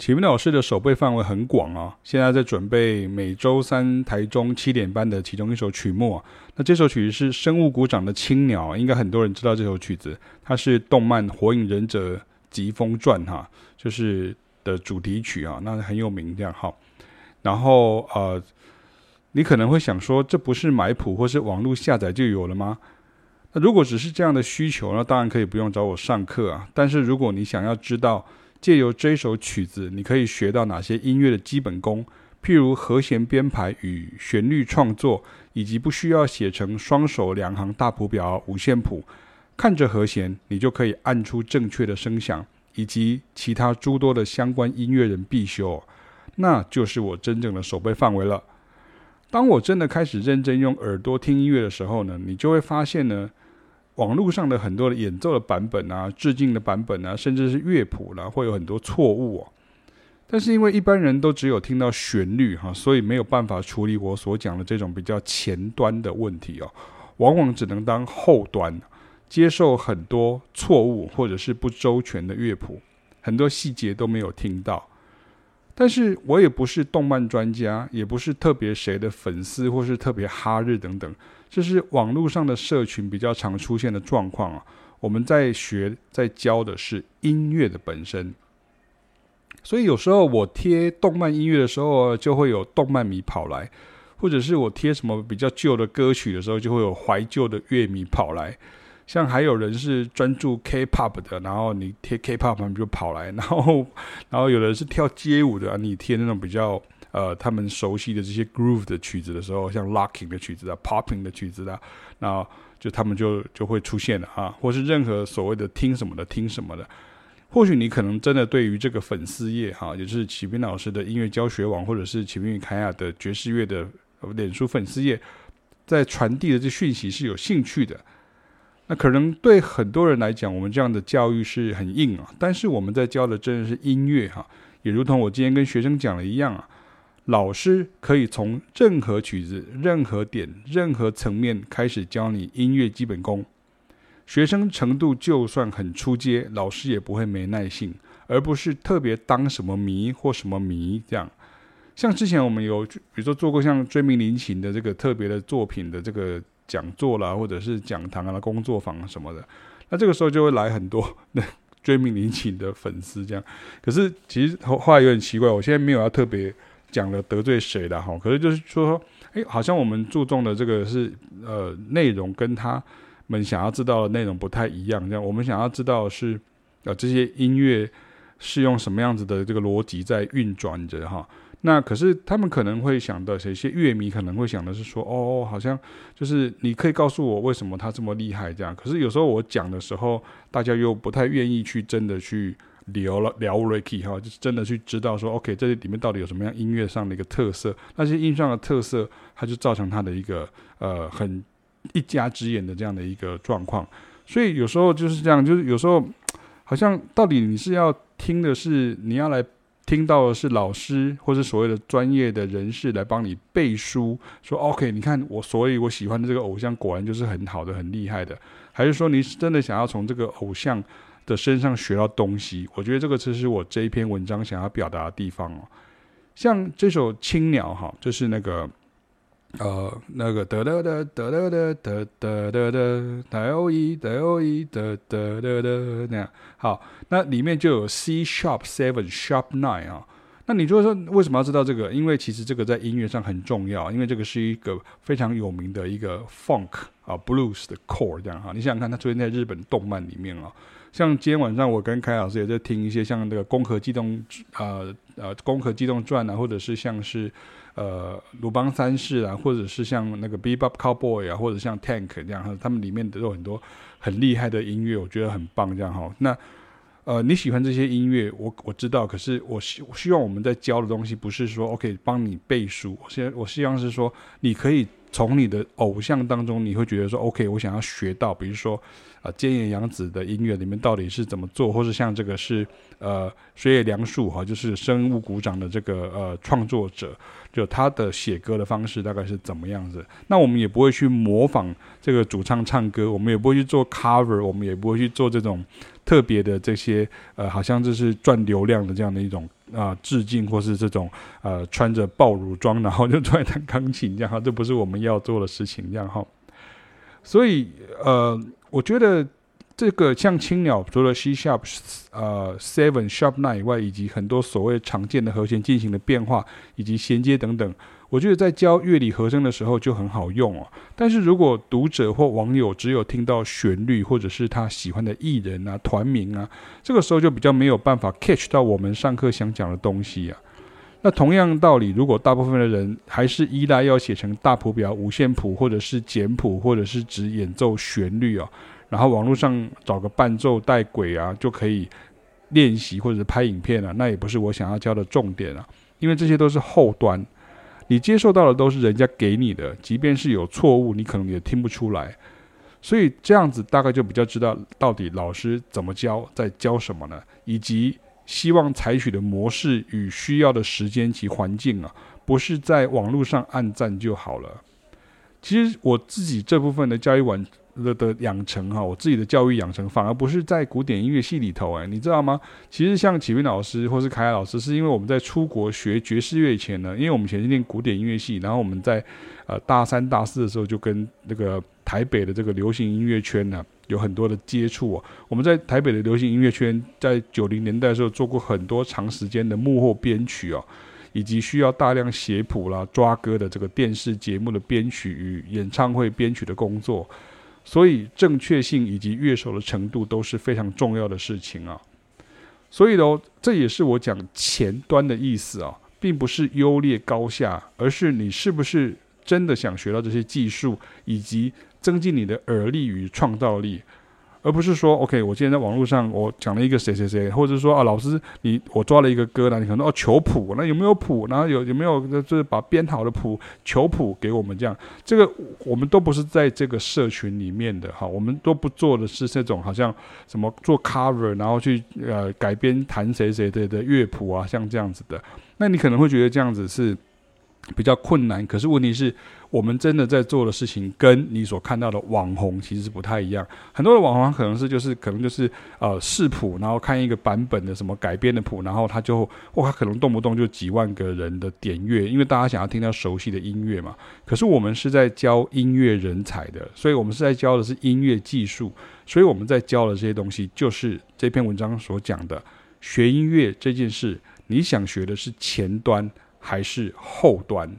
启明老师的手背范围很广啊，现在在准备每周三台中七点半的其中一首曲目啊。那这首曲子是生物股长的青鸟，应该很多人知道这首曲子，它是动漫《火影忍者疾风传》哈，就是的主题曲啊，那很有名这样哈。然后呃，你可能会想说，这不是买谱或是网络下载就有了吗？那如果只是这样的需求，那当然可以不用找我上课啊。但是如果你想要知道，借由这首曲子，你可以学到哪些音乐的基本功，譬如和弦编排与旋律创作，以及不需要写成双手两行大谱表、五线谱，看着和弦，你就可以按出正确的声响，以及其他诸多的相关音乐人必修，那就是我真正的手背范围了。当我真的开始认真用耳朵听音乐的时候呢，你就会发现呢。网络上的很多的演奏的版本啊，致敬的版本啊，甚至是乐谱啦，会有很多错误哦。但是因为一般人都只有听到旋律哈，所以没有办法处理我所讲的这种比较前端的问题哦。往往只能当后端，接受很多错误或者是不周全的乐谱，很多细节都没有听到。但是我也不是动漫专家，也不是特别谁的粉丝，或是特别哈日等等。这是网络上的社群比较常出现的状况啊。我们在学、在教的是音乐的本身，所以有时候我贴动漫音乐的时候，就会有动漫迷跑来；或者是我贴什么比较旧的歌曲的时候，就会有怀旧的乐迷跑来。像还有人是专注 K-pop 的，然后你贴 K-pop 他们就跑来；然后，然后有的人是跳街舞的，你贴那种比较。呃，他们熟悉的这些 groove 的曲子的时候，像 locking 的曲子啊，popping 的曲子啊，那就他们就就会出现了啊，或是任何所谓的听什么的听什么的，或许你可能真的对于这个粉丝页哈，也就是启斌老师的音乐教学网，或者是启斌与凯亚的爵士乐的脸书粉丝页，在传递的这讯息是有兴趣的。那可能对很多人来讲，我们这样的教育是很硬啊，但是我们在教的真的是音乐哈，也如同我今天跟学生讲的一样啊。老师可以从任何曲子、任何点、任何层面开始教你音乐基本功。学生程度就算很出阶，老师也不会没耐性，而不是特别当什么迷或什么迷这样。像之前我们有，比如说做过像追名林琴的这个特别的作品的这个讲座啦，或者是讲堂啊、工作坊什么的，那这个时候就会来很多那 追名林檎的粉丝这样。可是其实后后来有点奇怪，我现在没有要特别。讲了得罪谁的哈？可是就是说，哎，好像我们注重的这个是呃内容，跟他们想要知道的内容不太一样。这样，我们想要知道是呃这些音乐是用什么样子的这个逻辑在运转着哈。那可是他们可能会想到，有些乐迷可能会想的是说，哦，好像就是你可以告诉我为什么他这么厉害这样。可是有时候我讲的时候，大家又不太愿意去真的去。聊了聊 Ricky 哈，就是真的去知道说，OK，这里面到底有什么样音乐上的一个特色？那些音上的特色，它就造成它的一个呃很一家之言的这样的一个状况。所以有时候就是这样，就是有时候好像到底你是要听的是你要来听到的是老师或是所谓的专业的人士来帮你背书，说 OK，你看我，所以我喜欢的这个偶像果然就是很好的、很厉害的，还是说你是真的想要从这个偶像的身上学到东西，我觉得这个其实我这一篇文章想要表达的地方哦。像这首《青鸟》哈，就是那个呃那个得得得得得得得得得得得哦一得哦一得得得得那样。好，那里面就有 C sharp seven sharp nine 啊。那你就说为什么要知道这个？因为其实这个在音乐上很重要，因为这个是一个非常有名的一个 funk 啊 blues 的 chord 这样哈。你想想看，它出现在日本动漫里面啊。像今天晚上我跟凯老师也在听一些像那个《攻壳机动》呃呃《攻壳机动传》啊，或者是像是呃《鲁邦三世》啊，或者是像那个《Bebop Cowboy》啊，或者像 Tank 这样，他们里面都有很多很厉害的音乐，我觉得很棒这样哈。那呃你喜欢这些音乐，我我知道，可是我希希望我们在教的东西不是说 OK 帮你背书，我希我希望是说你可以。从你的偶像当中，你会觉得说，OK，我想要学到，比如说，呃，菅野洋子的音乐里面到底是怎么做，或是像这个是呃水野良树哈，就是生物鼓掌的这个呃创作者，就他的写歌的方式大概是怎么样子？那我们也不会去模仿这个主唱唱歌，我们也不会去做 cover，我们也不会去做这种特别的这些呃，好像这是赚流量的这样的一种啊、致敬，或是这种呃穿着爆乳装，然后就出来弹钢琴这样哈，这不是我们要做的事情这样哈。所以呃，我觉得这个像青鸟，除了 C sharp 呃 seven sharp nine 以外，以及很多所谓常见的和弦进行的变化以及衔接等等。我觉得在教乐理和声的时候就很好用哦，但是如果读者或网友只有听到旋律或者是他喜欢的艺人啊、团名啊，这个时候就比较没有办法 catch 到我们上课想讲的东西啊。那同样道理，如果大部分的人还是依赖要写成大谱表、五线谱或者是简谱，或者是只演奏旋律啊，然后网络上找个伴奏带轨啊就可以练习或者拍影片啊，那也不是我想要教的重点啊，因为这些都是后端。你接受到的都是人家给你的，即便是有错误，你可能也听不出来。所以这样子大概就比较知道到底老师怎么教，在教什么呢？以及希望采取的模式与需要的时间及环境啊，不是在网络上按赞就好了。其实我自己这部分的教育完。的的养成哈，我自己的教育养成反而不是在古典音乐系里头哎，你知道吗？其实像启斌老师或是凯凯老师，是因为我们在出国学爵士乐前呢，因为我们前是念古典音乐系，然后我们在呃大三大四的时候就跟那个台北的这个流行音乐圈呢有很多的接触哦。我们在台北的流行音乐圈，在九零年代的时候做过很多长时间的幕后编曲哦，以及需要大量写谱啦、抓歌的这个电视节目的编曲与演唱会编曲的工作。所以正确性以及乐手的程度都是非常重要的事情啊。所以呢，这也是我讲前端的意思啊，并不是优劣高下，而是你是不是真的想学到这些技术，以及增进你的耳力与创造力。而不是说，OK，我今天在网络上我讲了一个谁谁谁，或者说啊，老师你我抓了一个歌呢，你可能哦求谱，那有没有谱？然后有有没有就是把编好的谱求谱给我们这样？这个我们都不是在这个社群里面的哈，我们都不做的是这种好像什么做 cover，然后去呃改编弹谁谁谁的乐谱啊，像这样子的。那你可能会觉得这样子是比较困难，可是问题是。我们真的在做的事情，跟你所看到的网红其实不太一样。很多的网红可能是就是可能就是呃视谱，然后看一个版本的什么改编的谱，然后他就哇，他可能动不动就几万个人的点阅，因为大家想要听到熟悉的音乐嘛。可是我们是在教音乐人才的，所以我们是在教的是音乐技术，所以我们在教的这些东西，就是这篇文章所讲的学音乐这件事，你想学的是前端还是后端？